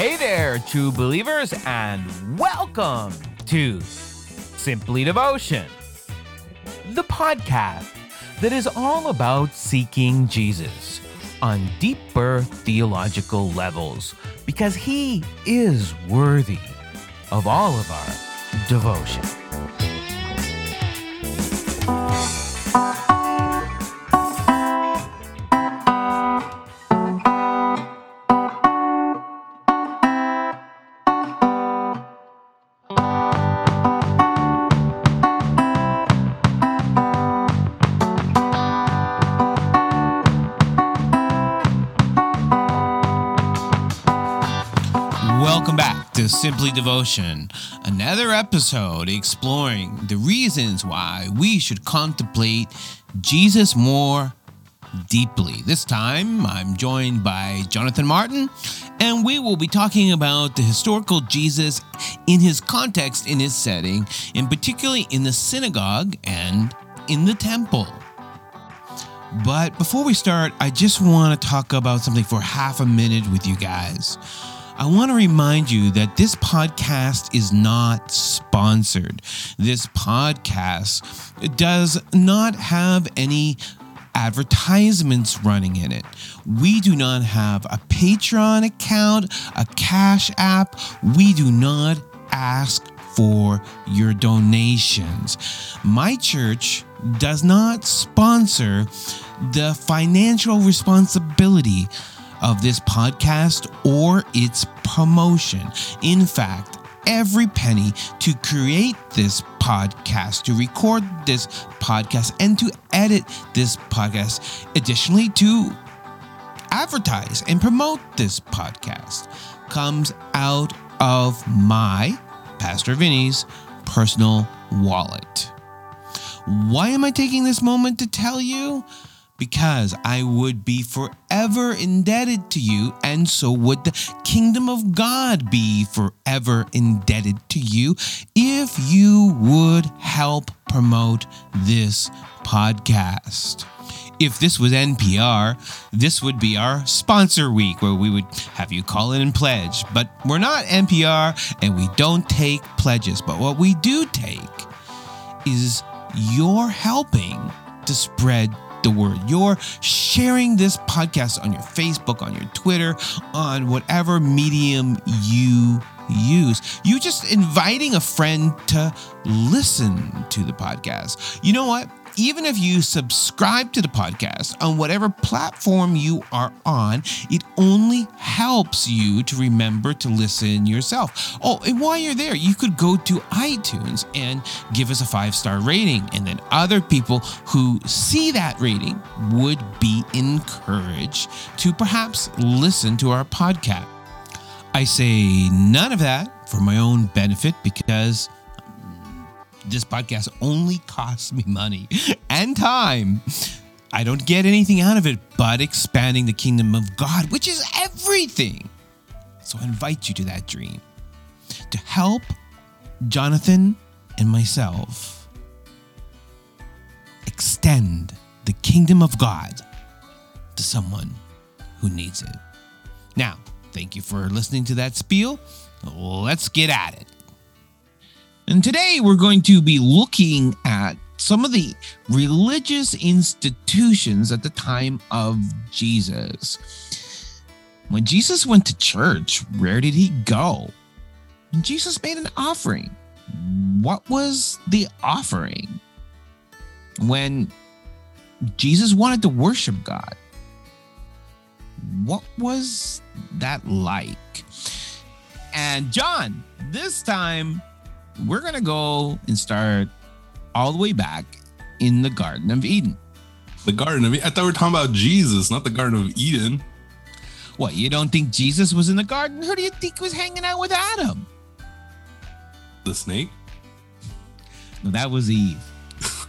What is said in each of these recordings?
Hey there, true believers, and welcome to Simply Devotion, the podcast that is all about seeking Jesus on deeper theological levels because he is worthy of all of our devotion. Devotion, another episode exploring the reasons why we should contemplate Jesus more deeply. This time, I'm joined by Jonathan Martin, and we will be talking about the historical Jesus in his context, in his setting, and particularly in the synagogue and in the temple. But before we start, I just want to talk about something for half a minute with you guys. I want to remind you that this podcast is not sponsored. This podcast does not have any advertisements running in it. We do not have a Patreon account, a Cash app. We do not ask for your donations. My church does not sponsor the financial responsibility of this podcast or its promotion. In fact, every penny to create this podcast, to record this podcast, and to edit this podcast, additionally, to advertise and promote this podcast, comes out of my, Pastor Vinny's, personal wallet. Why am I taking this moment to tell you? Because I would be forever indebted to you, and so would the kingdom of God be forever indebted to you if you would help promote this podcast. If this was NPR, this would be our sponsor week where we would have you call in and pledge. But we're not NPR and we don't take pledges. But what we do take is you're helping to spread the word. You're sharing this podcast on your Facebook, on your Twitter, on whatever medium you use. you're just inviting a friend to listen to the podcast. You know what? Even if you subscribe to the podcast on whatever platform you are on, it only helps you to remember to listen yourself. Oh, and while you're there, you could go to iTunes and give us a five star rating. And then other people who see that rating would be encouraged to perhaps listen to our podcast. I say none of that for my own benefit because this podcast only costs me money and time. I don't get anything out of it but expanding the kingdom of God, which is everything. So I invite you to that dream to help Jonathan and myself extend the kingdom of God to someone who needs it. Now, thank you for listening to that spiel. Let's get at it. And today we're going to be looking at some of the religious institutions at the time of Jesus. When Jesus went to church, where did he go? Jesus made an offering. What was the offering? When Jesus wanted to worship God, what was that like? And John, this time we're going to go and start all the way back in the Garden of Eden. The Garden of Eden. I thought we were talking about Jesus, not the Garden of Eden. What, you don't think Jesus was in the garden? Who do you think was hanging out with Adam? The snake? No, that was Eve.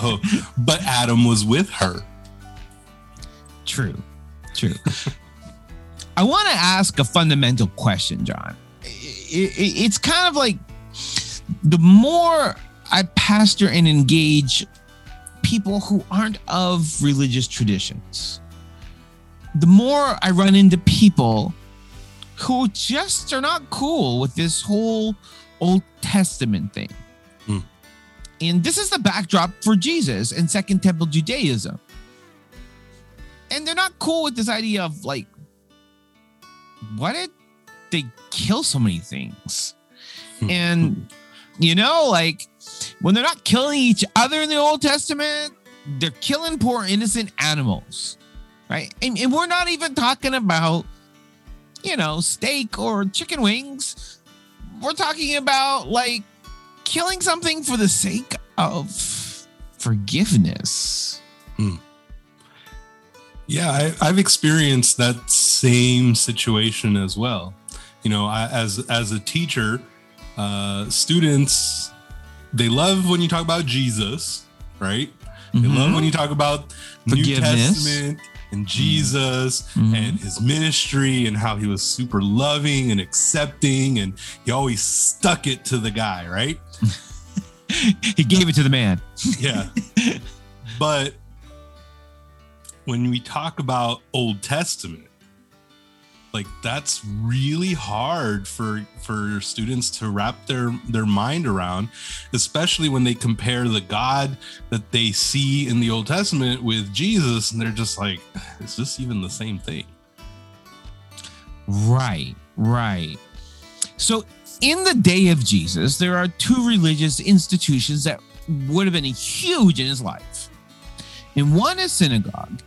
Oh, but Adam was with her. True, true. I want to ask a fundamental question, John. I- I- It's kind of like the more I pastor and engage people who aren't of religious traditions, the more I run into people who just are not cool with this whole Old Testament thing. Hmm. And this is the backdrop for Jesus and Second Temple Judaism. And they're not cool with this idea of like, why did they kill so many things? Hmm. And, you know, like when they're not killing each other in the Old Testament, they're killing poor innocent animals, right? And, and we're not even talking about, you know, steak or chicken wings. We're talking about like killing something for the sake of forgiveness. Hmm. Yeah, I, I've experienced that same situation as well. You know, I, as as a teacher, uh, students they love when you talk about Jesus, right? They love when you talk about the New Mm-hmm. Testament and Jesus Mhm. and his ministry and how he was super loving and accepting and he always stuck it to the guy, right? he gave it to the man. Yeah. but when we talk about Old Testament, like that's really hard for for students to wrap their their mind around, especially when they compare the God that they see in the Old Testament with Jesus and they're just like, is this even the same thing? Right, right. So, in the day of Jesus, there are two religious institutions that would have been huge in his life. And one is synagogue,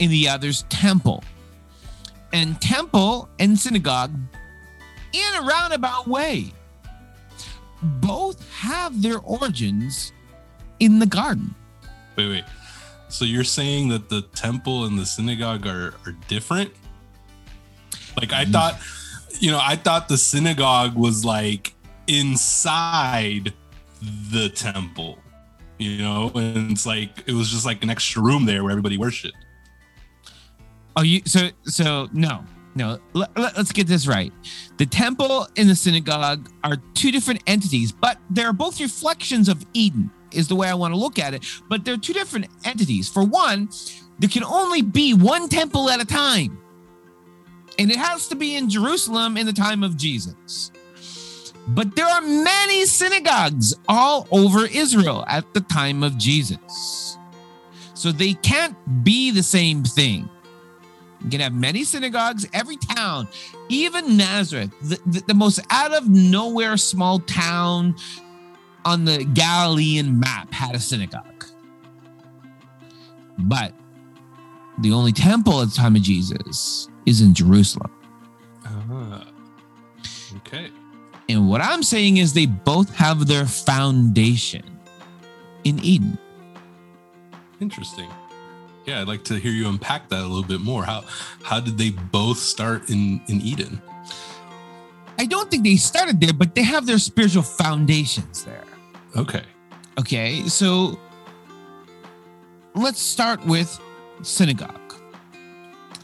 and the other's temple. And temple and synagogue, in a roundabout way, both have their origins in the garden. Wait, wait. So you're saying that the temple and the synagogue are are different? Like I mm. thought, you know, I thought the synagogue was like inside the temple, you know, and it's like it was just like an extra room there where everybody worshiped. Oh, you so so no no. Let, let, us get this right. The temple and the synagogue are two different entities, but they're both reflections of Eden. Is the way I want to look at it. But they're two different entities. For one, there can only be one temple at a time, and it has to be in Jerusalem in the time of Jesus. But there are many synagogues all over Israel at the time of Jesus. So they can't be the same thing. You can have many synagogues, every town, even Nazareth, the, the, the most out of nowhere small town on the Galilean map, had a synagogue. But the only temple at the time of Jesus is in Jerusalem. Ah, okay. And what I'm saying is they both have their foundation in Eden. Interesting. Yeah, I'd like to hear you unpack that a little bit more. How how did they both start in in Eden? I don't think they started there, but they have their spiritual foundations there. Okay. Okay, so let's start with synagogue.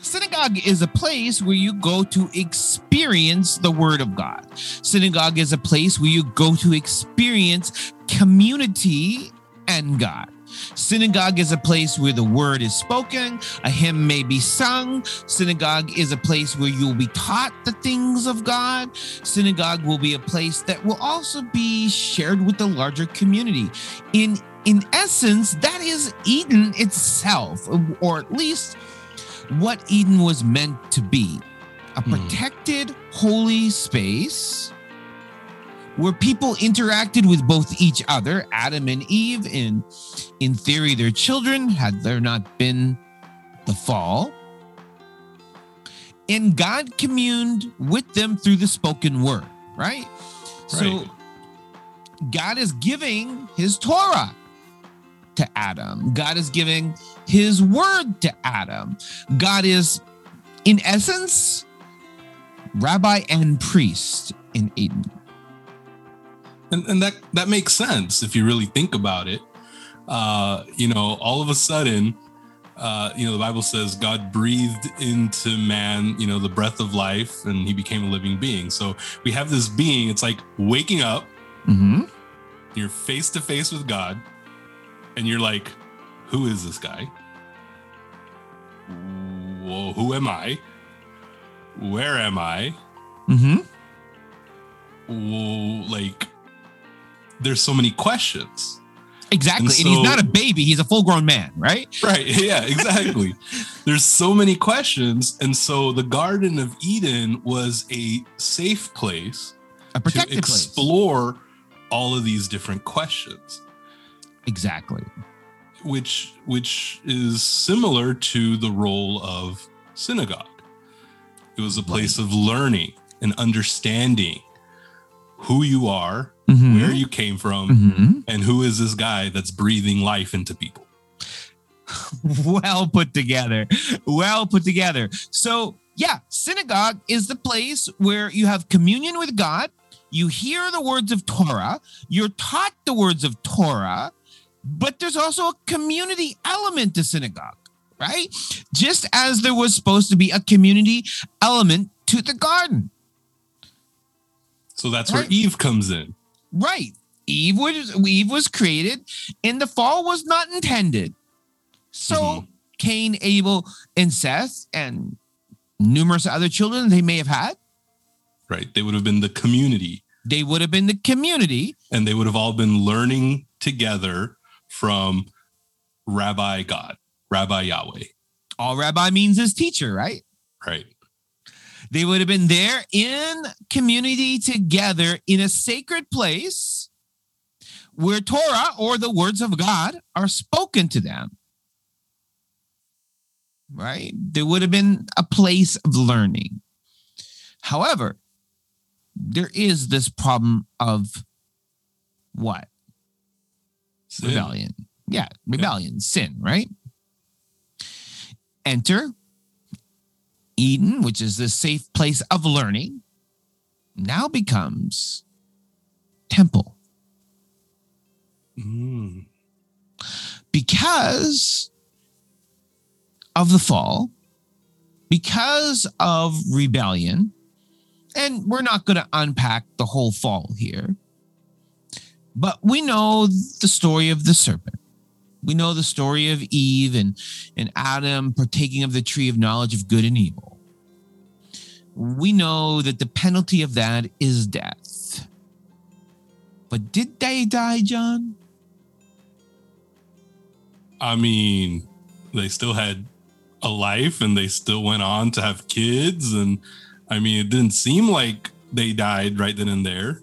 Synagogue is a place where you go to experience the word of God. Synagogue is a place where you go to experience community and God. Synagogue is a place where the word is spoken, a hymn may be sung. Synagogue is a place where you'll be taught the things of God. Synagogue will be a place that will also be shared with the larger community. In in essence, that is Eden itself, or at least what Eden was meant to be. A Hmm. protected, holy space where people interacted with both each other, Adam and Eve, and in theory, their children, had there not been the fall. And God communed with them through the spoken word, right? So God is giving his Torah to Adam. God is giving his word to Adam. God is, in essence, rabbi and priest in Eden. And, and that that makes sense if you really think about it. Uh you know all of a sudden uh you know the bible says god breathed into man you know the breath of life and he became a living being. So we have this being it's like waking up Mm-hmm. you're face to face with god and you're like who is this guy? Whoa, who am i? Where am i? Mm-hmm. well, like there's so many questions. Exactly. And, And he's not a baby, he's a full grown man, right? Right. Yeah, exactly. There's so many questions. And so the Garden of Eden was a safe place A to protected place. explore all of these different questions, Exactly. which which is similar to the role of synagogue. It was a place of learning and understanding who you are, Mhm. where you came from, Mhm. and who is this guy that's breathing life into people. well put together. Well put together. So, yeah, synagogue is the place where you have communion with God, you hear the words of Torah, you're taught the words of Torah, but there's also a community element to synagogue, right? Just as there was supposed to be a community element to the garden. So that's where Eve comes in. Right. Eve was Eve was created and the fall was not intended. So Mhm. Cain, Abel, and Seth, and numerous other children they may have had, Right. They would have been the community they would have been the community. and they would have all been learning together from Rabbi God, Rabbi Yahweh. All rabbi means is teacher, right? Right. They would have been there in community together in a sacred place where Torah or the words of God are spoken to them. Right? There would have been a place of learning. However, there is this problem of what? Sin. Rebellion. Yeah, rebellion, sin, right? Enter Eden, which is the safe place of learning, now becomes temple Mm. because of the fall, because of rebellion. And we're not going to unpack the whole fall here, but we know the story of the serpent. We know the story of Eve and, and Adam partaking of the tree of knowledge of good and evil. We know that the penalty of that is death. But did they die, John? I mean, they still had a life and they still went on to have kids. And I mean, it didn't seem like they died right then and there.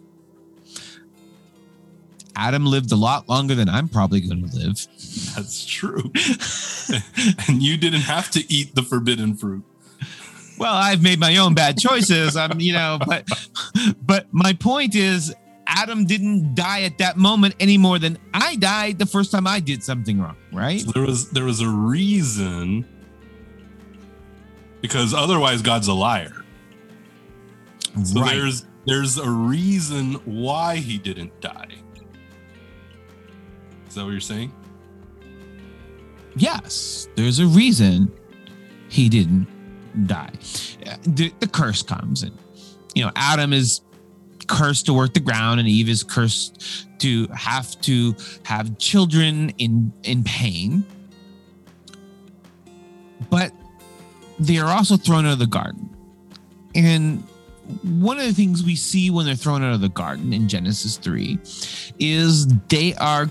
Adam lived a lot longer than I'm probably going to live. That's true. and you didn't have to eat the forbidden fruit. Well, I've made my own bad choices. I'm, you know, but but my point is Adam didn't die at that moment any more than I died the first time I did something wrong, right? So there was there was a reason because otherwise God's a liar. So right. there's there's a reason why he didn't die. Is that what you're saying? Yes, there's a reason he didn't die. The, the curse comes and you know, Adam is cursed to work the ground and Eve is cursed to have to have children in in pain. But they are also thrown out of the garden. And one of the things we see when they're thrown out of the garden in Genesis 3 is they are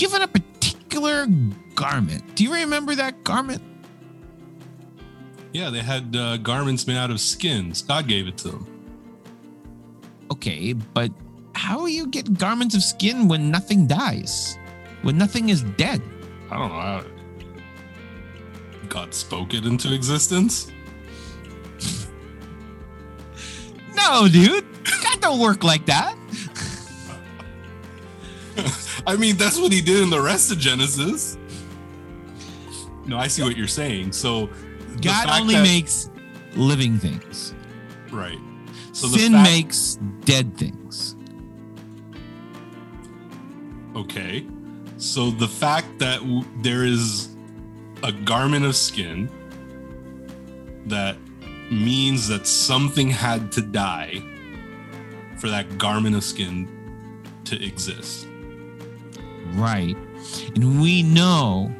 given a particular garment. Do you remember that garment? Yeah, they had uh, garments made out of skins. God gave it to them. Okay, but how you get garments of skin when nothing dies? When nothing is dead? I don't know how God spoke it into existence. No, dude. That don't work like that. I mean, that's what he did in the rest of Genesis. No, I see what you're saying. So God only that- makes living things. right. So Sin fact- makes dead things. Okay. So the fact that w- there is a garment of skin that means that something had to die for that garment of skin to exist. Right. And we know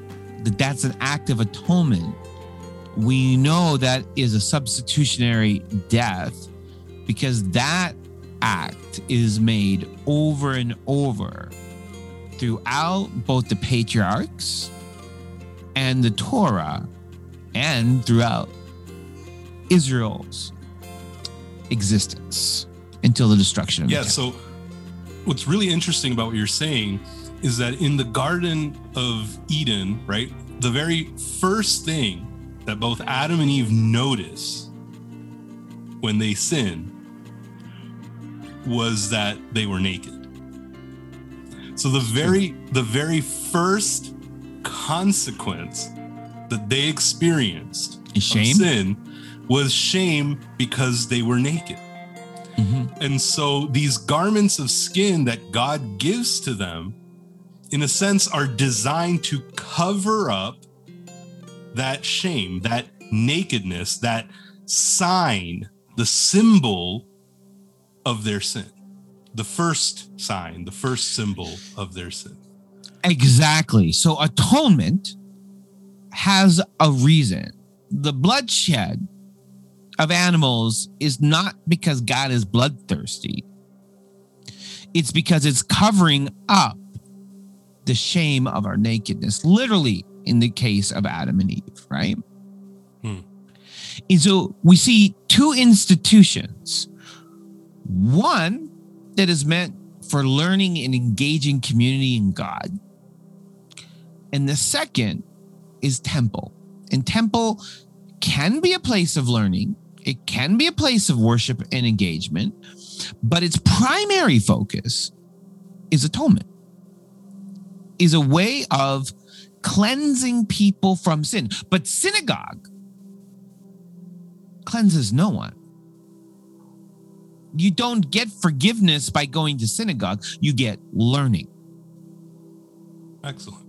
that that's an act of atonement. We know that is a substitutionary death because that act is made over and over throughout both the patriarchs and the Torah and throughout Israel's existence until the destruction of yeah the temple. so what's really interesting about what you're saying is that in the garden of eden right the very first thing that both adam and eve notice when they sin was that they were naked so the very the very first consequence that they experienced shame. sin was shame because they were naked Mhm. and so these garments of skin that God gives to them, in a sense, are designed to cover up that shame, that nakedness, that sign, the symbol of their sin. The first sign, the first symbol of their sin. Exactly. So atonement has a reason. The bloodshed of animals is not because God is bloodthirsty. It's because it's covering up the shame of our nakedness, literally in the case of Adam and Eve, right? Hmm. And so we see two institutions. One that is meant for learning and engaging community in God. And the second is temple. And temple can be a place of learning, it can be a place of worship and engagement, but its primary focus is atonement, is a way of cleansing people from sin. But synagogue cleanses no one. You don't get forgiveness by going to synagogue, you get learning. Excellent.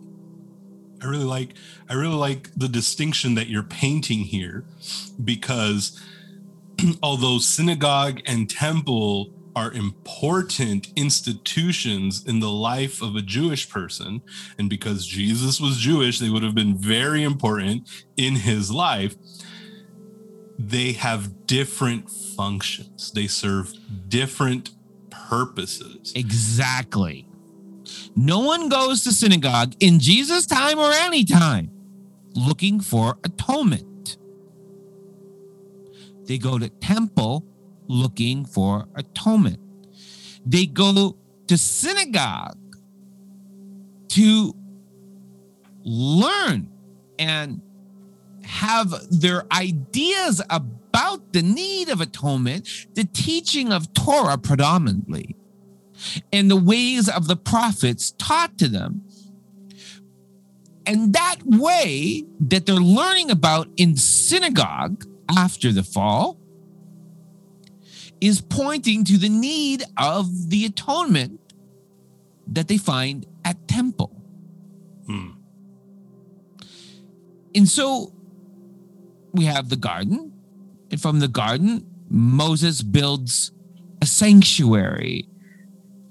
I really like I really like the distinction that you're painting here because although synagogue and temple are important institutions in the life of a Jewish person and because Jesus was Jewish they would have been very important in his life they have different functions they serve different purposes Exactly. No one goes to synagogue in Jesus' time or any time looking for atonement. They go to temple looking for atonement. They go to synagogue to learn and have their ideas about the need of atonement, the teaching of Torah predominantly, and the ways of the prophets taught to them. And that way that they're learning about in synagogue after the fall is pointing to the need of the atonement that they find at temple. Hmm. And so we have the garden. And from the garden, Moses builds a sanctuary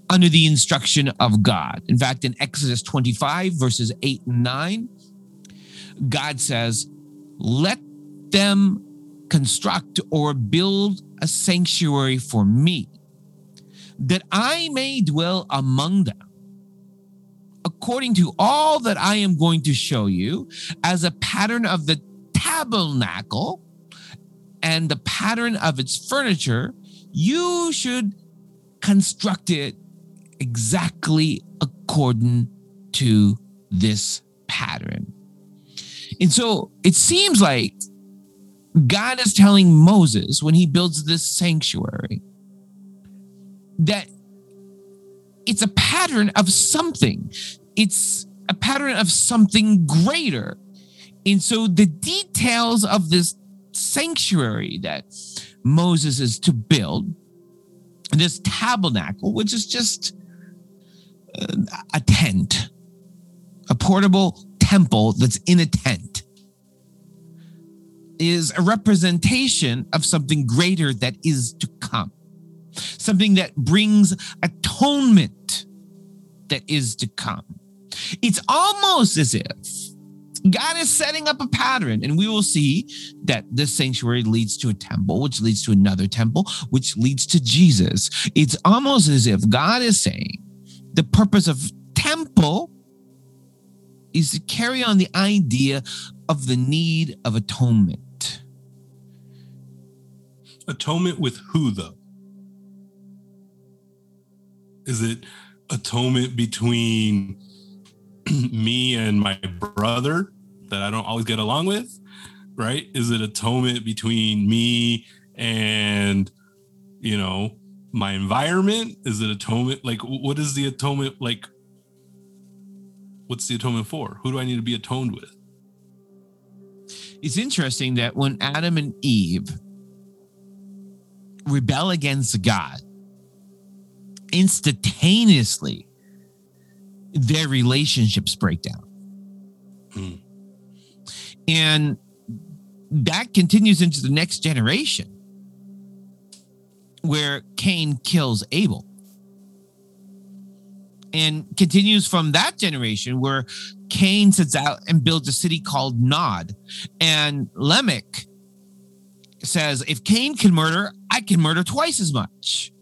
under the instruction of God. In fact, in Exodus 25, verses 8 and 9, God says, Let them construct or build a sanctuary for me, that I may dwell among them according to all that I am going to show you, as a pattern of the tabernacle and the pattern of its furniture, you should construct it exactly according to this pattern. And so it seems like God is telling Moses when he builds this sanctuary that it's a pattern of something. It's a pattern of something greater. And so the details of this sanctuary that Moses is to build, this tabernacle, which is just uh, a tent, a portable temple that's in a tent, is a representation of something greater that is to come something that brings atonement that is to come. It's almost as if God is setting up a pattern, and we will see that this sanctuary leads to a temple, which leads to another temple, which leads to Jesus. It's almost as if God is saying the purpose of temple is to carry on the idea of the need of atonement. Atonement with who, though? Is it atonement between me and my brother that I don't always get along with? Right? Is it atonement between me and, you know, my environment? Is it atonement? Like, what is the atonement? Like, what's the atonement for? Who do I need to be atoned with? It's interesting that when Adam and Eve rebel against God, instantaneously their relationships break down. Hmm. And that continues into the next generation where Cain kills Abel. And continues from that generation where Cain sets out and builds a city called Nod. And Lamech says, if Cain can murder, I can murder twice as much.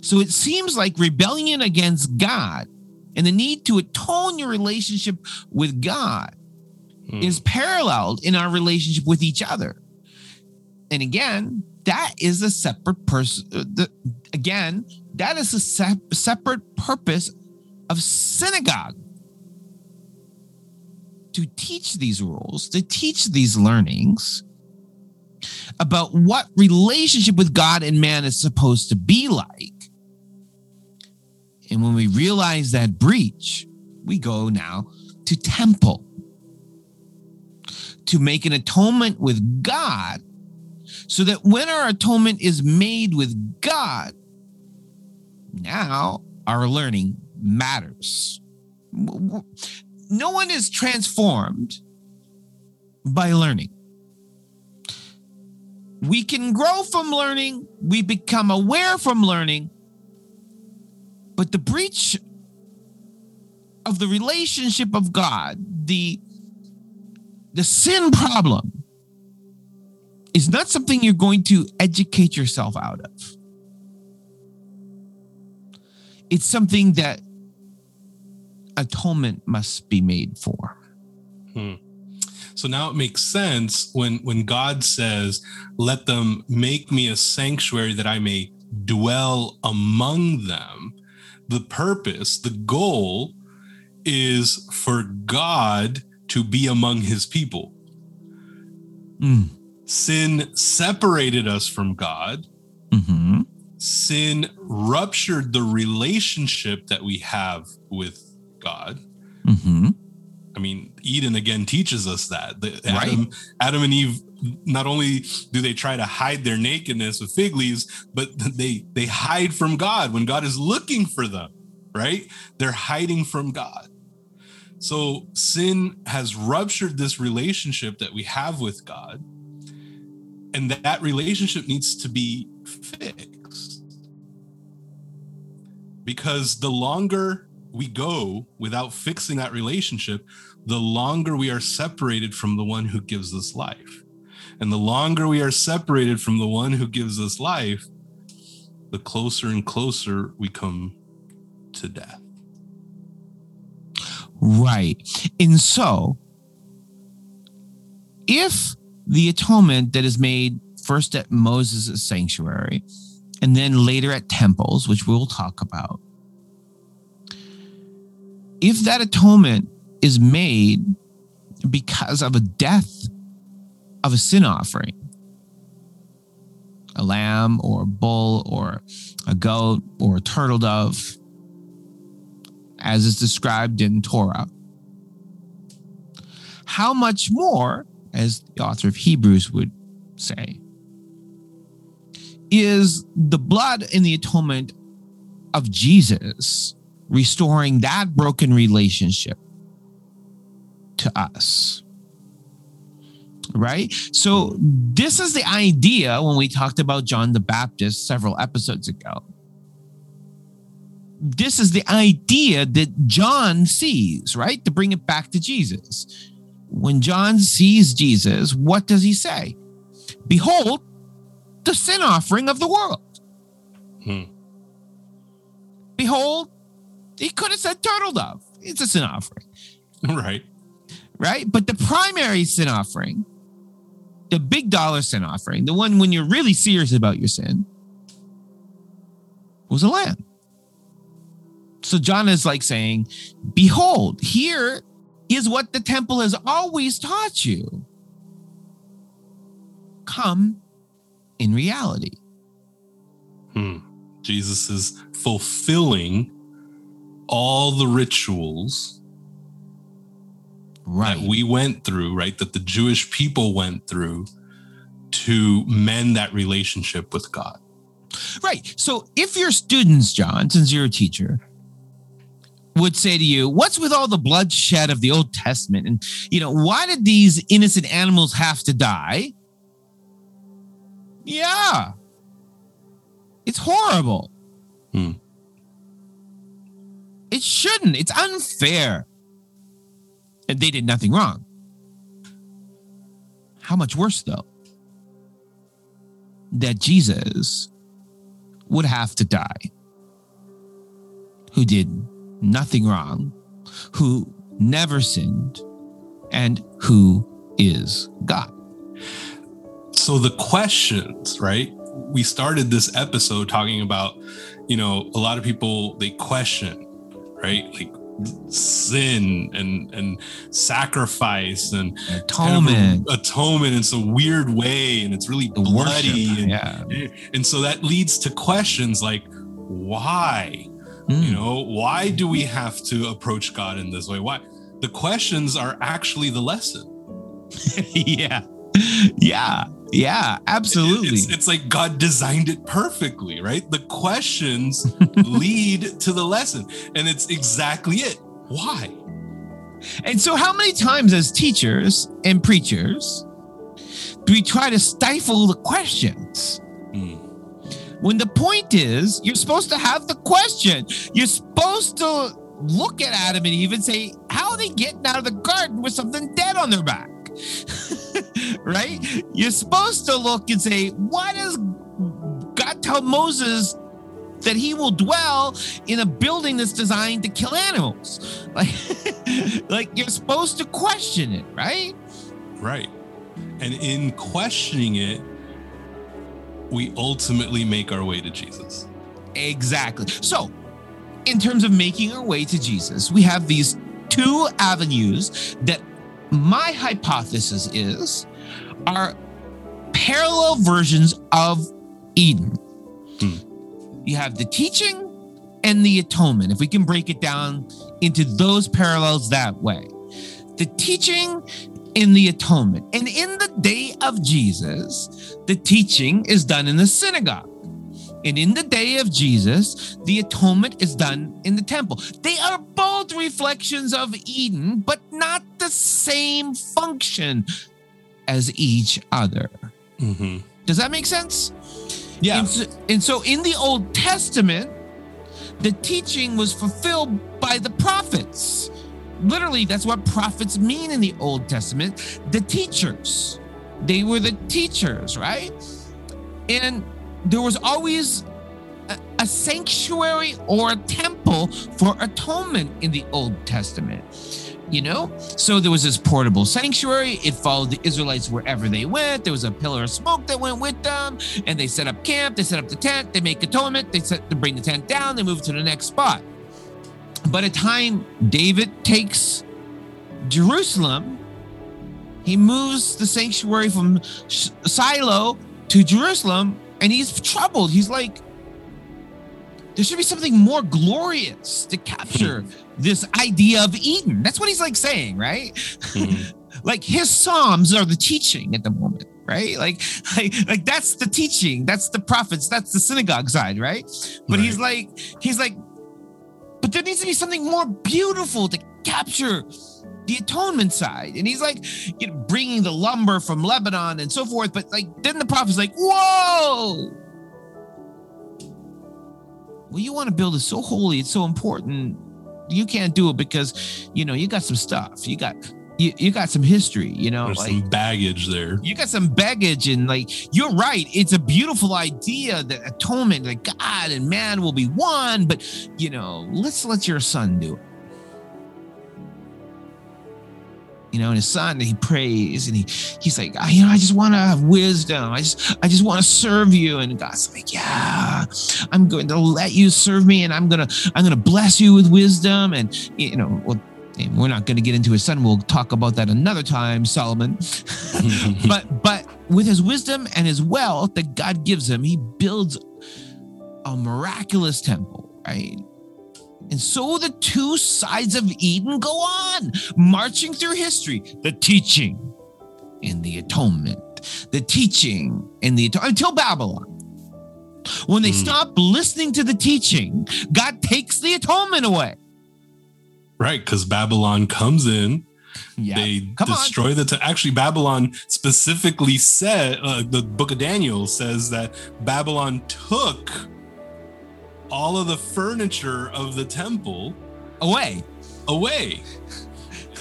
So it seems like rebellion against God and the need to atone your relationship with God Hmm. is paralleled in our relationship with each other. And again, that is a separate person. The, again, that is a sep- separate purpose of synagogue to teach these rules, to teach these learnings about what relationship with God and man is supposed to be like. And when we realize that breach, we go now to temple to make an atonement with God so that when our atonement is made with God, now our learning matters. No one is transformed by learning. We can grow from learning, we become aware from learning, but the breach of the relationship of God, the the sin problem is not something you're going to educate yourself out of. It's something that atonement must be made for. Hmm. So now it makes sense when when God says, "Let them make me a sanctuary that I may dwell among them." The purpose, the goal is for God to be among his people. Mm. Sin separated us from God. hmm Sin ruptured the relationship that we have with God. hmm I mean, Eden again teaches us that. Right. Adam, Adam and Eve, not only do they try to hide their nakedness with fig leaves, but they they hide from God when God is looking for them, right? They're hiding from God. So sin has ruptured this relationship that we have with God. And that relationship needs to be fixed. Because the longer we go without fixing that relationship, the longer we are separated from the one who gives us life. And the longer we are separated from the one who gives us life, the closer and closer we come to death. Right. And so, if the atonement that is made first at Moses' sanctuary and then later at temples, which we'll talk about, if that atonement is made because of a death of a sin offering, a lamb or a bull or a goat or a turtle dove, as is described in Torah. How much more, as the author of Hebrews would say, is the blood in the atonement of Jesus restoring that broken relationship to us? Right? So, this is the idea when we talked about John the Baptist several episodes ago this is the idea that John sees, right? To bring it back to Jesus. when John sees Jesus, what does he say? Behold, the sin offering of the world. Hmm. Behold, he could have said turtle dove. It's a sin offering, Right. right? But the primary sin offering, the big dollar sin offering, the one when you're really serious about your sin, was a lamb. So John is like saying, Behold, here is what the temple has always taught you. Come in reality. Hmm. Jesus is fulfilling all the rituals Right. that we went through, right? That the Jewish people went through to mend that relationship with God. Right. So if your students, John, since you're a teacher, would say to you, What's with all the bloodshed of the Old Testament? And, you know, why did these innocent animals have to die? Yeah. It's horrible. Hmm. It shouldn't. It's unfair. And they did nothing wrong. How much worse, though, that Jesus would have to die, who did nothing wrong, who never sinned, and who is God. So the questions, right? We started this episode talking about, you know, a lot of people they question, right? Like sin and and sacrifice and Atonement, atonement in some weird way and it's really the worship. bloody and, Yeah. and so that leads to questions like why Mm. you know why do we have to approach god in this way why the questions are actually the lesson yeah. Yeah. Yeah. Absolutely. it's, it's like god designed it perfectly right the questions lead to the lesson and it's exactly it why And so, how many times as teachers and preachers do we try to stifle the questions? Hmm. When the point is, you're supposed to have the question. You're supposed to look at Adam and Eve and say, How are they getting out of the garden with something dead on their back? right? You're supposed to look and say, Why does God tell Moses that he will dwell in a building that's designed to kill animals? Like, like you're supposed to question it, right? right and in questioning it we ultimately make our way to jesus Exactly. So, in terms of making our way to Jesus, we have these two avenues that my hypothesis is are parallel versions of Eden. Hmm. You have the teaching and the atonement, if we can break it down into those parallels that way. The teaching in the atonement. And in the day of Jesus, the teaching is done in the synagogue. And in the day of Jesus, the atonement is done in the temple. They are both reflections of Eden, but not the same function as each other. mm-hmm. Does that make sense? yeah And so, and so in the Old Testament, the teaching was fulfilled by the prophets. Literally, that's what prophets mean in the Old Testament the teachers. They were the teachers, right? And there was always a, a sanctuary or a temple for atonement in the Old Testament. You know, so there was this portable sanctuary. It followed the Israelites wherever they went. There was a pillar of smoke that went with them, and they set up camp. They set up the tent. They make atonement. They set to bring the tent down. They move to the next spot. By the time David takes Jerusalem, he moves the sanctuary from Sh- Shiloh to Jerusalem, and he's troubled. He's like, there should be something more glorious to capture this idea of Eden. That's what he's like saying, right? Mhm. like his psalms are the teaching at the moment right like like, like that's the teaching that's the prophets that's the synagogue side right but he's like he's like but there needs to be something more beautiful to capture the atonement side. And he's like you know bringing the lumber from lebanon and so forth. But like then the prophet's like whoa! Well you want to build it so holy it's so important. You can't do it because you know you got some stuff. You got you, you got some history, you know, There's like some baggage there. you got some baggage and like you're right it's a beautiful idea that atonement that god and man will be one. But you know let's let your son do it you know and his son and he prays and he he's like "Ah, you know i just want to have wisdom. I just i just want to serve you. And god's like yeah i'm going to let you serve me and i'm gonna i'm gonna bless you with wisdom. And you know well we're not going to get into his son. We'll talk about that another time solomon. But but with his wisdom and his wealth that God gives him, he builds a miraculous temple, right? And so the two sides of Eden go on, marching through history, the teaching and the atonement, the teaching and the atonement until Babylon. When they Hmm. stop listening to the teaching, God takes the atonement away. right, because Babylon comes in Yeah. they Come on. destroy the te- actually babylon specifically said uh, the book of daniel says that babylon took all of the furniture of the temple away. away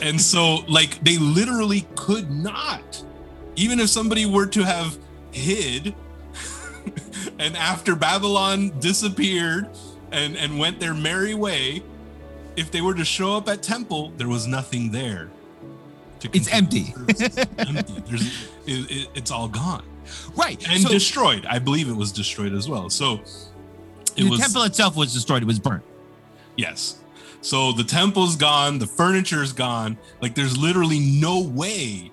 and so like they literally could not even if somebody were to have hid and after babylon disappeared and and went their merry way if they were to show up at temple there was nothing there to It's empty. empty There's, it, it- it's all gone Right. and so destroyed i believe it was destroyed as well so it the was temple itself was destroyed, it was burnt. Yes. So the temple's gone, the furniture's gone. Like there's literally no way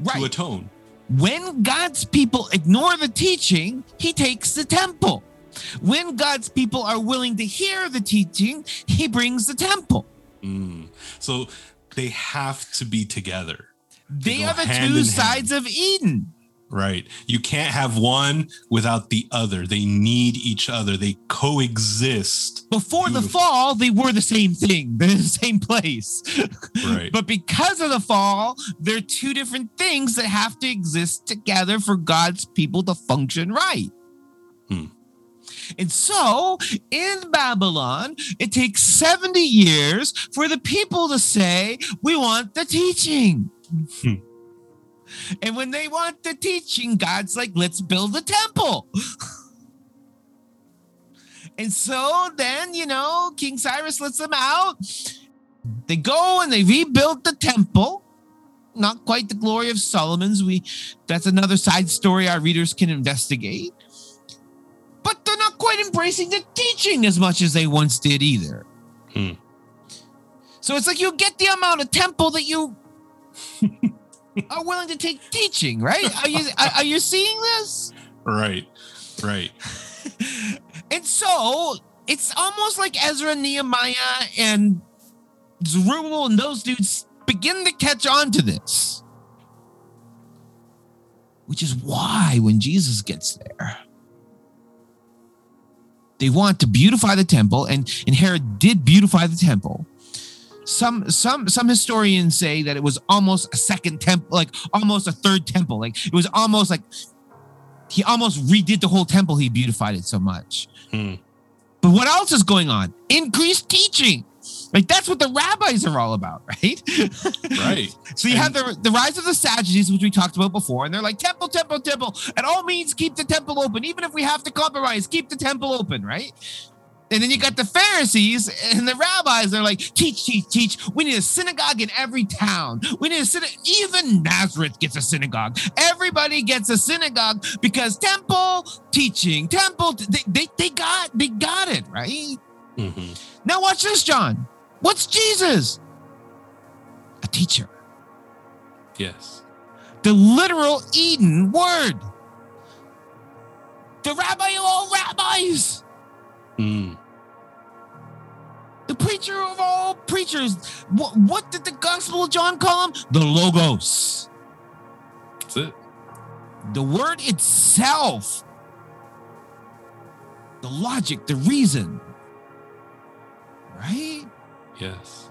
right. to atone. When God's people ignore the teaching, he takes the temple. When God's people are willing to hear the teaching, he brings the temple. Mm. So they have to be together. They go are the two sides of Eden. Right. You can't have one without the other. They need each other. They coexist. Before the fall, they were the same thing. They're in the same place. Right. But because of the fall, they're two different things that have to exist together for God's people to function right. Hmm. And so in Babylon, it takes 70 years for the people to say, We want the teaching. Hmm. And when they want the teaching, God's like, Let's build a temple. And so then, you know, King Cyrus lets them out. They go and they rebuild the temple. Not quite the glory of Solomon's. We that's another side story our readers can investigate. But they're not quite embracing the teaching as much as they once did either. Hmm. So it's like you get the amount of temple that you are willing to take teaching, right? Are you are, you seeing this? right. Right. And so it's almost like Ezra, Nehemiah, and Zerubbabel and those dudes begin to catch on to this. Which is why when Jesus gets there, they want to beautify the temple, and, and Herod did beautify the temple. Some some some historians say that it was almost a second temple, like almost a third temple. Like it was almost like he almost redid the whole temple. He beautified it so much. Hmm. But what else is going on? Increased teaching. Like that's what the rabbis are all about, right? Right. so you have the, the rise of the Sadducees, which we talked about before, and they're like, temple, temple, temple. At all means, keep the temple open. Even if we have to compromise, keep the temple open, right? And then you got the Pharisees and the rabbis. They're like, teach, teach, teach. We need a synagogue in every town. We need a synagogue. Even Nazareth gets a synagogue. Everybody gets a synagogue because temple teaching, temple. They, they, they got they got it right. Mhm. Now watch this, John. What's Jesus? A teacher. Yes. The literal Eden word. The rabbi of all rabbis. Mm. The preacher of all preachers. What, what did the Gospel of John call him? The Logos. That's it. The word itself. The logic, the reason. Right? Yes.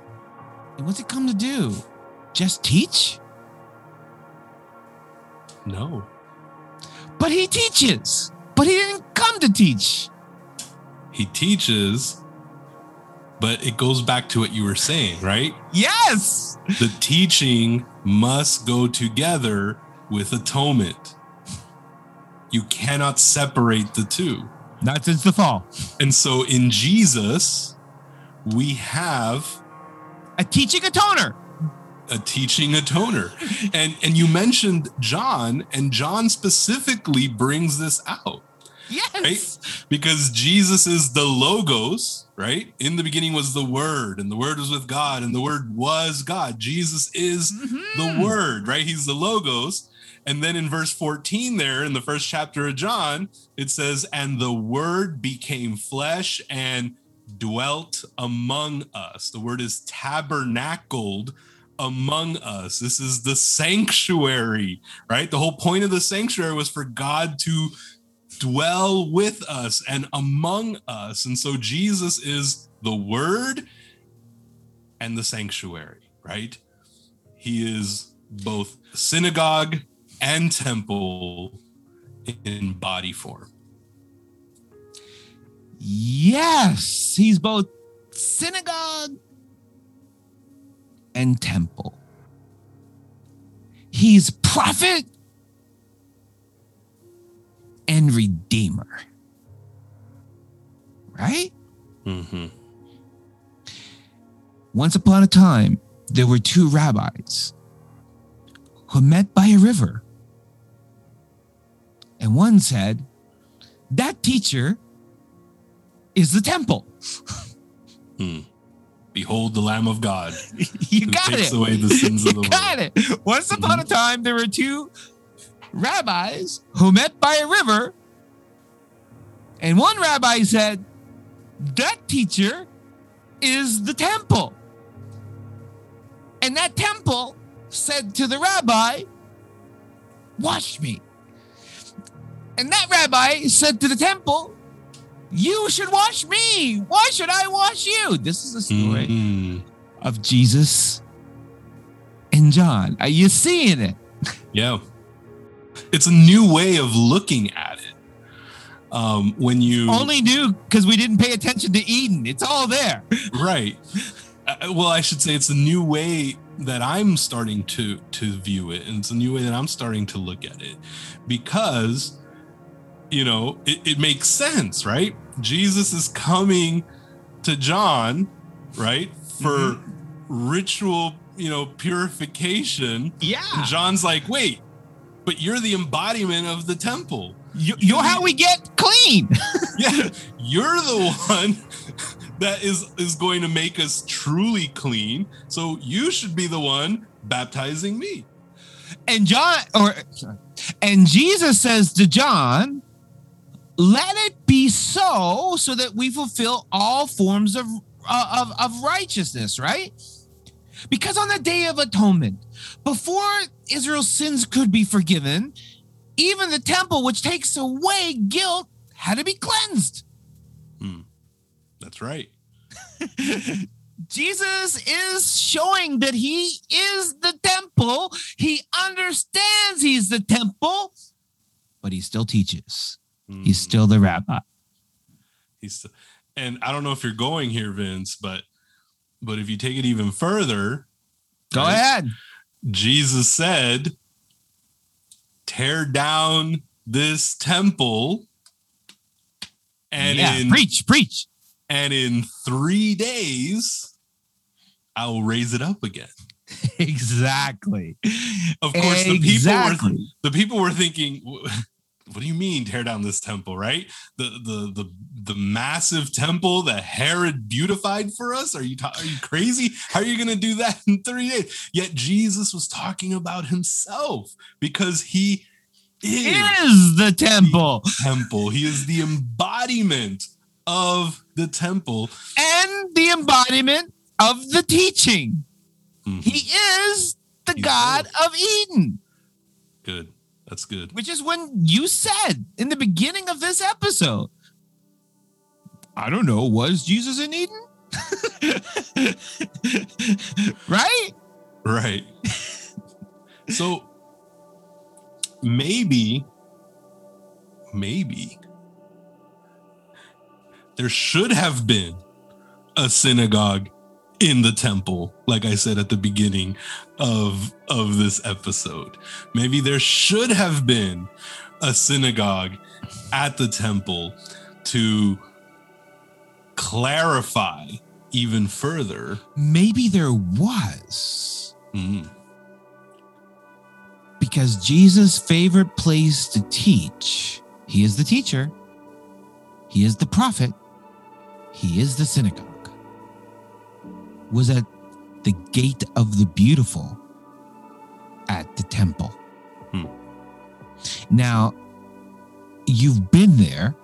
And what's it come to do? Just teach? No. But he teaches. But he didn't come to teach. He teaches but it goes back to what you were saying, right? Yes. The teaching must go together with atonement. You cannot separate the two. Not since the fall. And so in Jesus, we have A teaching atoner. a teaching atoner. And and you mentioned John, and John specifically brings this out. Yes. Right? Because Jesus is the logos, right? In the beginning was the word, and the word was with God, and the word was God. Jesus is the Mhm. word, right? He's the logos. And then in verse 14, there in the first chapter of John, it says, And the word became flesh and dwelt among us. The word is tabernacled among us. This is the sanctuary, right? The whole point of the sanctuary was for God to dwell with us and among us. And so Jesus is the word and the sanctuary, right? He is both synagogue and temple in body form. Yes. He's both synagogue and temple. He's prophet and redeemer. Right? Mm-hmm. Once upon a time, there were two rabbis who met by a river. And one said, That teacher is the temple. Behold the Lamb of God you got takes it. away the sins of the You got world. it. Once upon a time, there were two rabbis who met by a river. And one rabbi said, That teacher is the temple. And that temple said to the rabbi, Wash me. And that rabbi said to the temple, You should wash me. Why should I wash you? This is the story Mhm. of Jesus and John. Are you seeing it? Yeah. It's a new way of looking at it. Um, when you Only knew because we didn't pay attention to Eden. It's all there. right Uh, well i should say it's a new way that i'm starting to to view it and it's a new way that i'm starting to look at it because you know it, it makes sense right jesus is coming to john right for ritual you know purification Yeah. and john's like wait but you're the embodiment of the temple You, you're how we get clean. yeah you're the one that is is going to make us truly clean so you should be the one baptizing me And John, or and Jesus says to John, "Let it be so, so that we fulfill all forms of uh, of of righteousness." Right? Because on the Day of Atonement, before Israel's sins could be forgiven, even the temple, which takes away guilt, had to be cleansed. that's right Jesus is showing that he is the temple. He understands he's the temple, but he still teaches. He's Mm. still the rabbi. he's and i don't know if you're going here vince but but if you take it even further Go Right. ahead. Jesus said tear down this temple and yeah, in preach, preach. and in three days i will raise it up again exactly. of course the people were the people were thinking "Wh- what do you mean tear down this temple right? The the the the massive temple that herod beautified for us? Are you ta- are you crazy? How are you going to do that in 3 days? Yet jesus was talking about himself because he is Is the temple. the temple. He is the embodiment of the temple. And the embodiment of the teaching. Mhm. He is the He's God of Eden, good that's good which is when you said in the beginning of this episode, I don't know, was Jesus in Eden? right? Right. so maybe, maybe there should have been a synagogue in the temple like i said at the beginning of of this episode. Maybe there should have been a synagogue at the temple to clarify even further. Maybe there was. Mm, because Jesus' favorite place to teach, he is the teacher, he is the prophet, he is the synagogue, was at the gate of the beautiful at the temple. Hmm. Now, you've been there.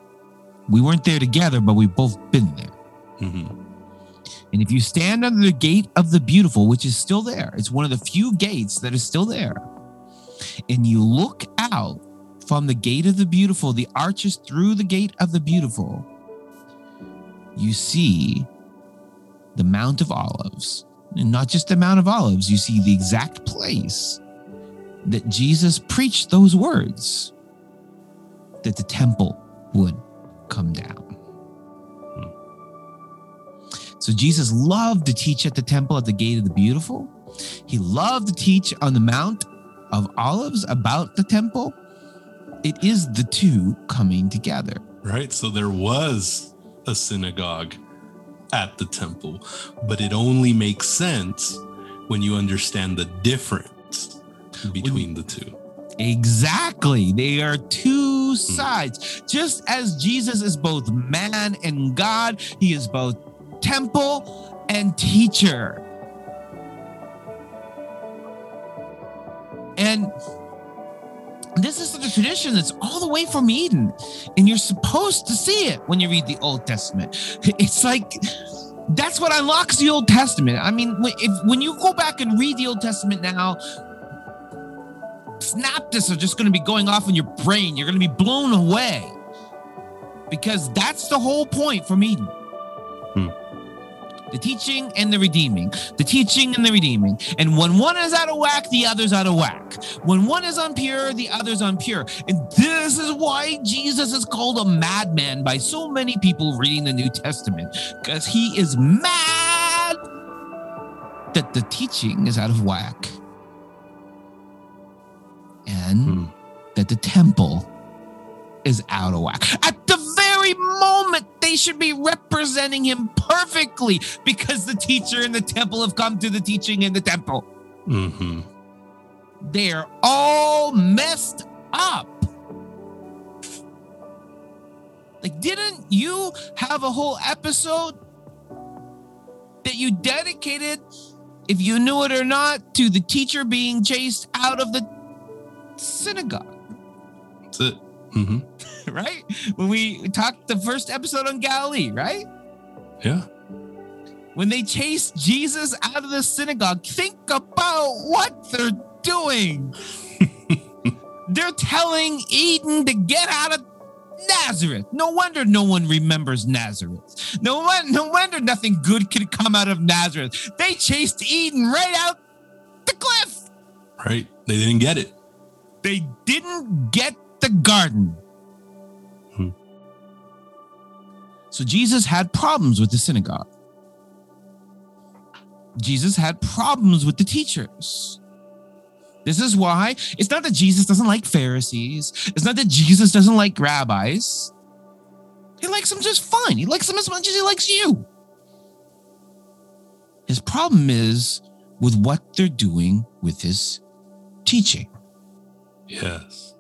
We weren't there together, but we've both been there. mhm. And if you stand under the gate of the beautiful, which is still there, it's one of the few gates that is still there, and you look out from the gate of the beautiful, the arches through the gate of the beautiful, you see the Mount of Olives. And not just the Mount of Olives, you see the exact place that Jesus preached those words that the temple would come down. So Jesus loved to teach at the temple at the gate of the beautiful. He loved to teach on the Mount of Olives about the temple. It is the two coming together. right so there was a synagogue at the temple but it only makes sense when you understand the difference between the two Exactly. They are two hmm. sides. Just as Jesus is both man and God, he is both temple and teacher. And this is the tradition that's all the way from Eden. And you're supposed to see it when you read the Old Testament. It's like that's what unlocks the Old Testament. I mean, if when you go back and read the Old Testament now, synapses are just going to be going off in your brain. You're going to be blown away because that's the whole point from Eden. Hmm. The teaching and the redeeming, the teaching and the redeeming. And when one is out of whack, the other's out of whack. When one is unpure, the other's unpure. And this is why Jesus is called a madman by so many people reading the New Testament because he is mad that the teaching is out of whack and Hmm. that the temple is out of whack. At the very moment they should be representing him perfectly because the teacher and the temple have come to the teaching in the temple. hmm They're all messed up. Like, didn't you have a whole episode that you dedicated, if you knew it or not, to the teacher being chased out of the synagogue? that's it hmm right? When we talked the first episode on Galilee, right? yeah When they chased Jesus out of the synagogue, think about what they're doing. they're telling Eden to get out of Nazareth. No wonder no one remembers Nazareth. No one, no wonder nothing good could come out of Nazareth. They chased Eden right out the cliff. right they didn't get it They didn't get the garden. Hmm. So Jesus had problems with the synagogue. Jesus had problems with the teachers. This is why it's not that Jesus doesn't like Pharisees. It's not that Jesus doesn't like rabbis. He likes them just fine. He likes them as much as he likes you. His problem is with what they're doing with his teaching. yes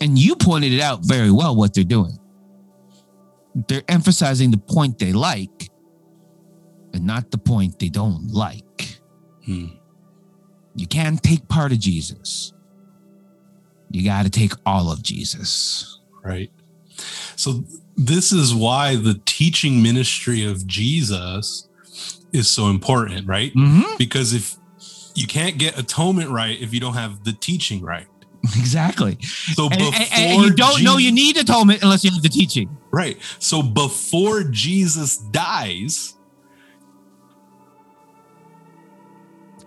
And you pointed it out very well what they're doing. They're emphasizing the point they like and not the point they don't like. Hmm. You can't take part of Jesus. You got to take all of Jesus. right so this is why the teaching ministry of jesus is so important right Mm-hmm. because if you can't get atonement right if you don't have the teaching right Exactly. so And, before and- and you don't know you need atonement unless you have the teaching. right so before jesus dies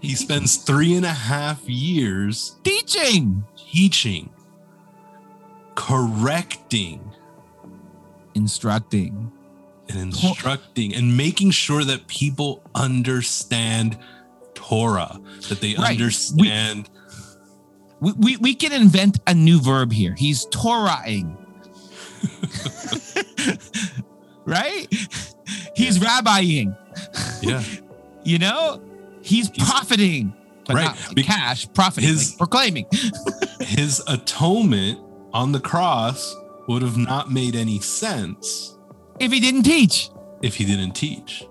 he spends three and a half years Teaching. teaching correcting Instructing. and instructing and making sure that people understand Torah, that they Right. Understand. We, we, we can invent a new verb here. He's Torahing. right? He's rabbiing. yeah. You know? He's profiting. But Right. not like cash, profiting, his- like proclaiming. His atonement on the cross would have not made any sense If he didn't teach. if he didn't teach.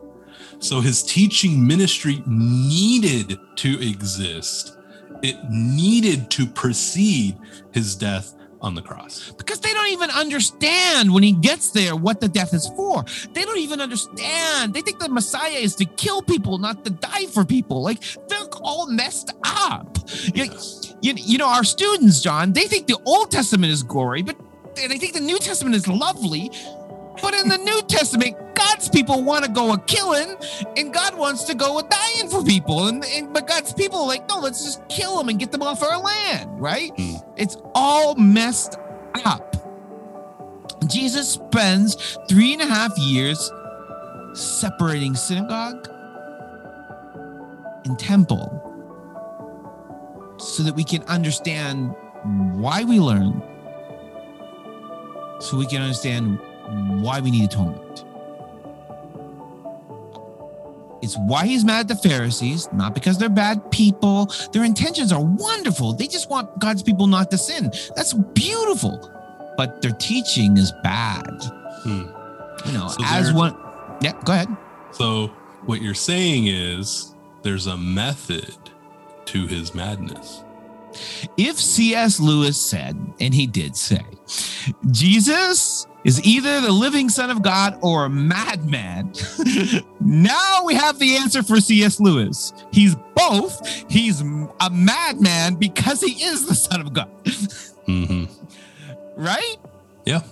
So his teaching ministry needed to exist. It needed to precede his death on the cross. because they don't even understand when he gets there what the death is for. They don't even understand. They think the Messiah is to kill people, not to die for people. Like they're all messed up. You, you, you know, our students, John, they think the Old Testament is gory, but they think the New Testament is lovely. But in the New Testament, God's people want to go a killing, and God wants to go a dying for people. And, and but God's people are like, no, let's just kill them and get them off our land, right? Hmm. It's all messed up. Jesus spends three and a half years separating synagogue and temple so that we can understand why we learn, so we can understand why we need atonement. It's why he's mad at the Pharisees, not because they're bad people. Their intentions are wonderful. They just want God's people not to sin. That's beautiful. But their teaching is bad. Hmm. You know, So as one. Yeah, go ahead. So what you're saying is there's a method to his madness. If C.S. Lewis said, and he did say, Jesus is either the living Son of God or a madman, now we have the answer for C.S. Lewis. He's both. He's a madman because he is the Son of God, hmm right? Yeah.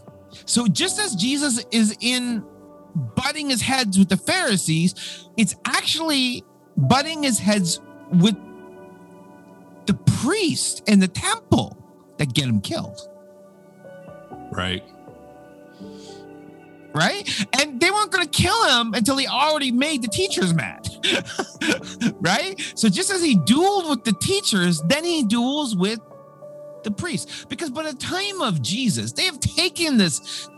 So just as Jesus is in butting his heads with the Pharisees, it's actually butting his heads with the priest and the temple that get him killed, Right. Right? And they weren't going to kill him until he already made the teachers mad, right? So just as he dueled with the teachers, then he duels with the priests. Because by the time of Jesus, they have taken this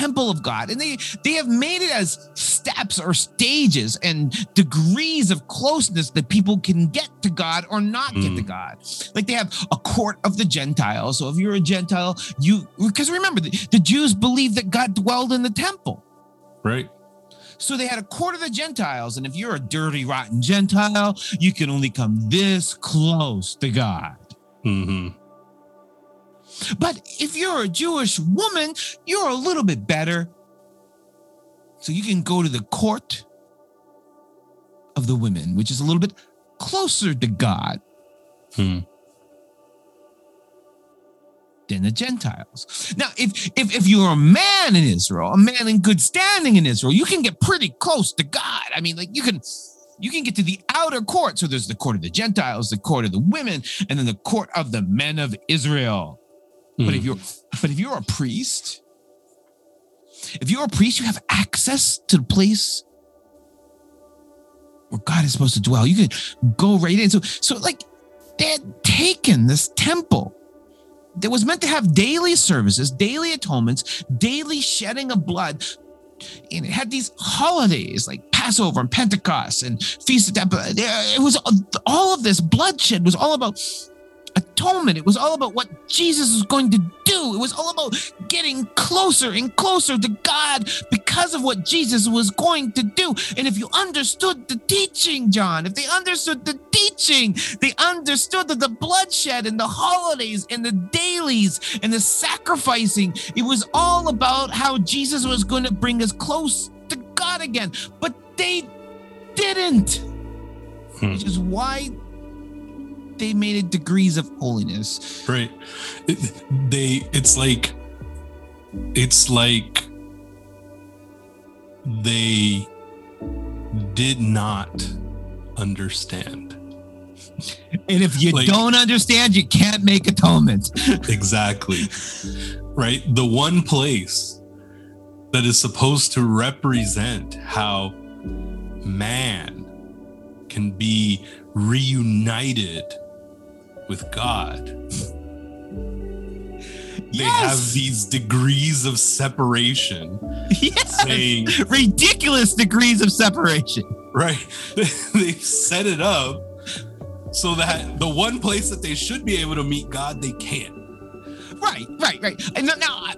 temple of God and they they have made it as steps or stages and degrees of closeness that people can get to God or not get to Mm. God. Like they have a court of the Gentiles. So if you're a Gentile, you because remember the, the Jews believed that God dwelled in the temple. Right. So they had a court of the Gentiles. And if you're a dirty, rotten Gentile, you can only come this close to God. hmm But if you're a Jewish woman, you're a little bit better. So you can go to the court of the women, which is a little bit closer to God Hmm. than the Gentiles. Now, if if if you're a man in Israel, a man in good standing in Israel, you can get pretty close to God. I mean, like you can you can get to the outer court. So there's the court of the Gentiles, the court of the women, and then the court of the men of Israel. But if mm. you're but if you're a priest, if you're a priest, you have access to the place where God is supposed to dwell. You can go right in. So so like they had taken this temple that was meant to have daily services, daily atonements, daily shedding of blood. And it had these holidays like Passover and Pentecost and Feast of Tabernacles. It was all of this bloodshed was all about atonement. It was all about what Jesus was going to do. It was all about getting closer and closer to God because of what Jesus was going to do. And if you understood the teaching, John, if they understood the teaching, they understood that the bloodshed and the holidays and the dailies and the sacrificing, it was all about how Jesus was going to bring us close to God again. But they didn't, Hmm. which is why they made it degrees of holiness. Right. It- they it's like it's like they did not understand. And if you Like- don't understand, you can't make atonement. Exactly. right? The one place that is supposed to represent how man can be reunited with God. They have these degrees of separation, yes. saying, ridiculous degrees of separation. right? They've set it up so that the one place that they should be able to meet God, they can't. Right, right, right. And now,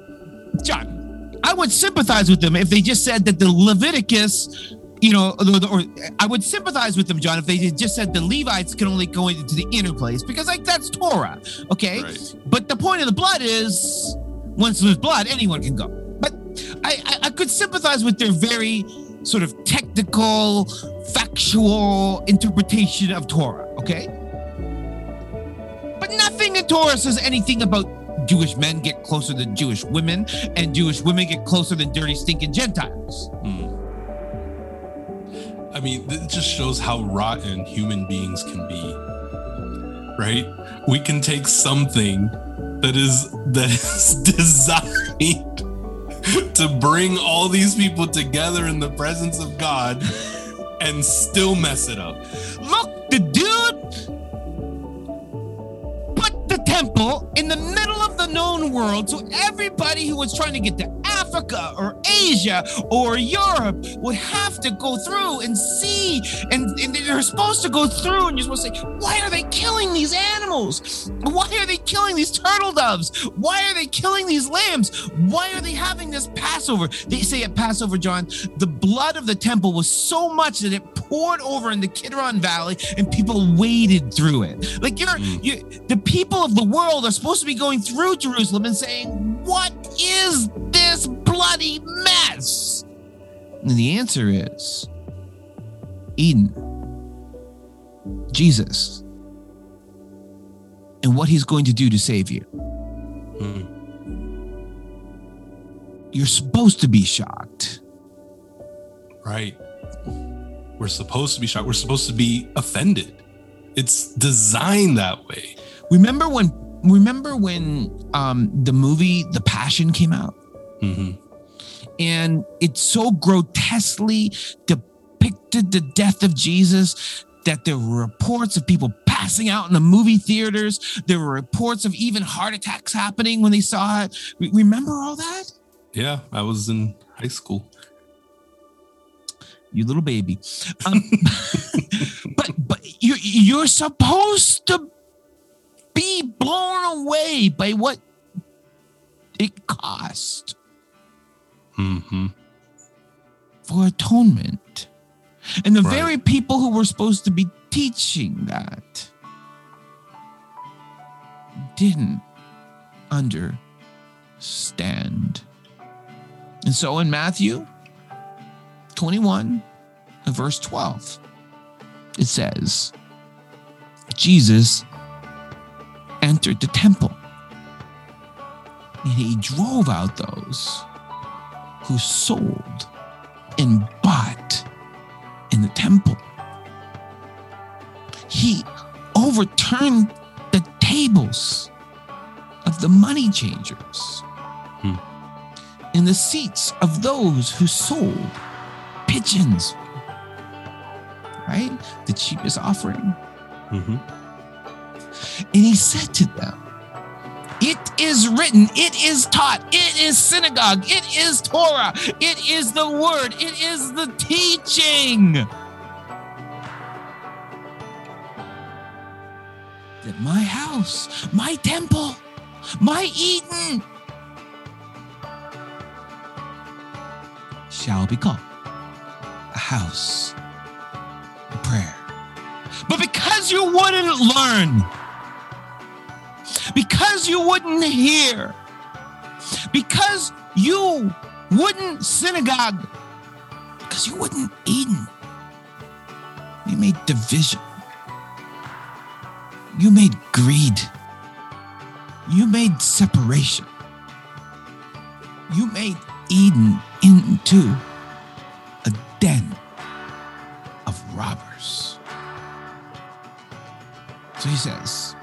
John, I would sympathize with them if they just said that the Leviticus, you know, or, or I would sympathize with them, John, if they just said the Levites can only go into the inner place because, like, that's Torah, okay? Right. But the point of the blood is once there's blood, anyone can go. But I, I, I could sympathize with their very sort of technical, factual interpretation of Torah, okay? But nothing in Torah says anything about Jewish men get closer than Jewish women, and Jewish women get closer than dirty, stinking Gentiles. Hmm. I mean, it just shows how rotten human beings can be. Right? We can take something that is that is designed to bring all these people together in the presence of God and still mess it up. Look, temple in the middle of the known world so everybody who was trying to get to Africa or Asia or Europe would have to go through and see. And, and they're supposed to go through, and you're supposed to say, Why are they killing these animals? Why are they killing these turtle doves? Why are they killing these lambs? Why are they having this Passover? They say at Passover, John, the blood of the temple was so much that it poured over in the Kidron Valley and people waded through it. Like you're, Mm. you, the people of the world are supposed to be going through Jerusalem and saying, What is this bloody mess? And the answer is Eden, Jesus, and what he's going to do to save you. Hmm. You're supposed to be shocked. Right. We're supposed to be shocked. We're supposed to be offended. It's designed that way. Remember when remember when um the movie The Passion came out? hmm and it so grotesquely depicted the death of Jesus that there were reports of people passing out in the movie theaters. There were reports of even heart attacks happening when they saw it. Re- Remember all that? Yeah, I was in high school. You little baby. Um, but but you you're supposed to be blown away by what it cost. hmm for atonement. And the Right. very people who were supposed to be teaching that didn't understand. And so in Matthew 21, verse 12, it says, Jesus entered the temple and he drove out those who sold and bought in the temple. He overturned the tables of the money changers Hmm. and the seats of those who sold pigeons. Right? The cheapest offering. hmm And he said to them, It is written, it is taught, it is synagogue, it is Torah, it is the word, it is the teaching. That my house, my temple, my Eden shall be called a house of prayer. But because you wouldn't learn, because you wouldn't hear, because you wouldn't synagogue, because you wouldn't Eden, you made division, you made greed, you made separation, you made Eden into a den of robbers. So he says,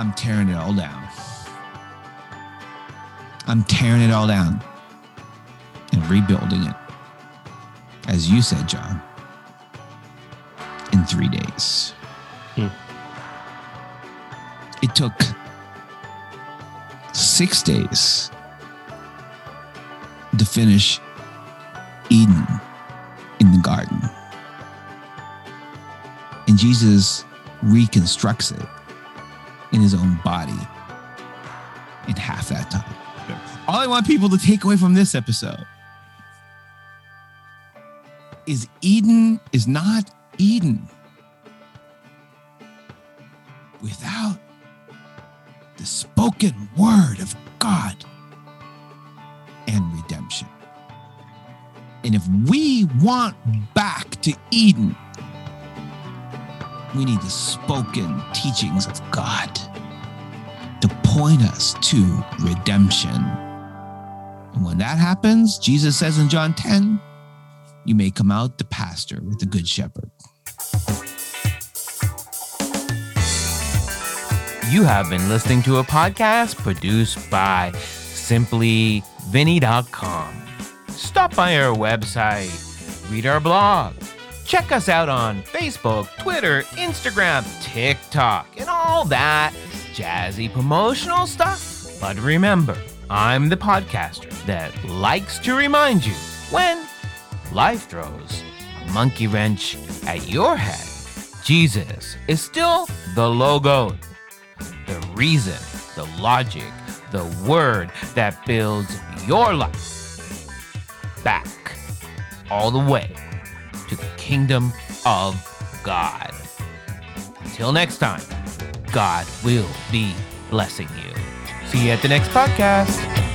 I'm tearing it all down. I'm tearing it all down and rebuilding it. As you said, John, in three days. Hmm. It took six days to finish Eden in the garden. And Jesus reconstructs it in his own body in half that time. All I want people to take away from this episode is Eden is not Eden without the spoken word of God and redemption. And if we want back to Eden, we need the spoken teachings of God to point us to redemption. And when that happens, Jesus says in John 10, you may come out the pastor with the good shepherd. You have been listening to a podcast produced by simplyvinny.com. Stop by our website, read our blog, check us out on Facebook, Twitter, Instagram, TikTok, and all that jazzy promotional stuff. But remember, I'm the podcaster that likes to remind you when life throws a monkey wrench at your head, Jesus is still the logo, the reason, the logic, the word that builds your life back all the way kingdom of God. Until next time, God will be blessing you. See you at the next podcast.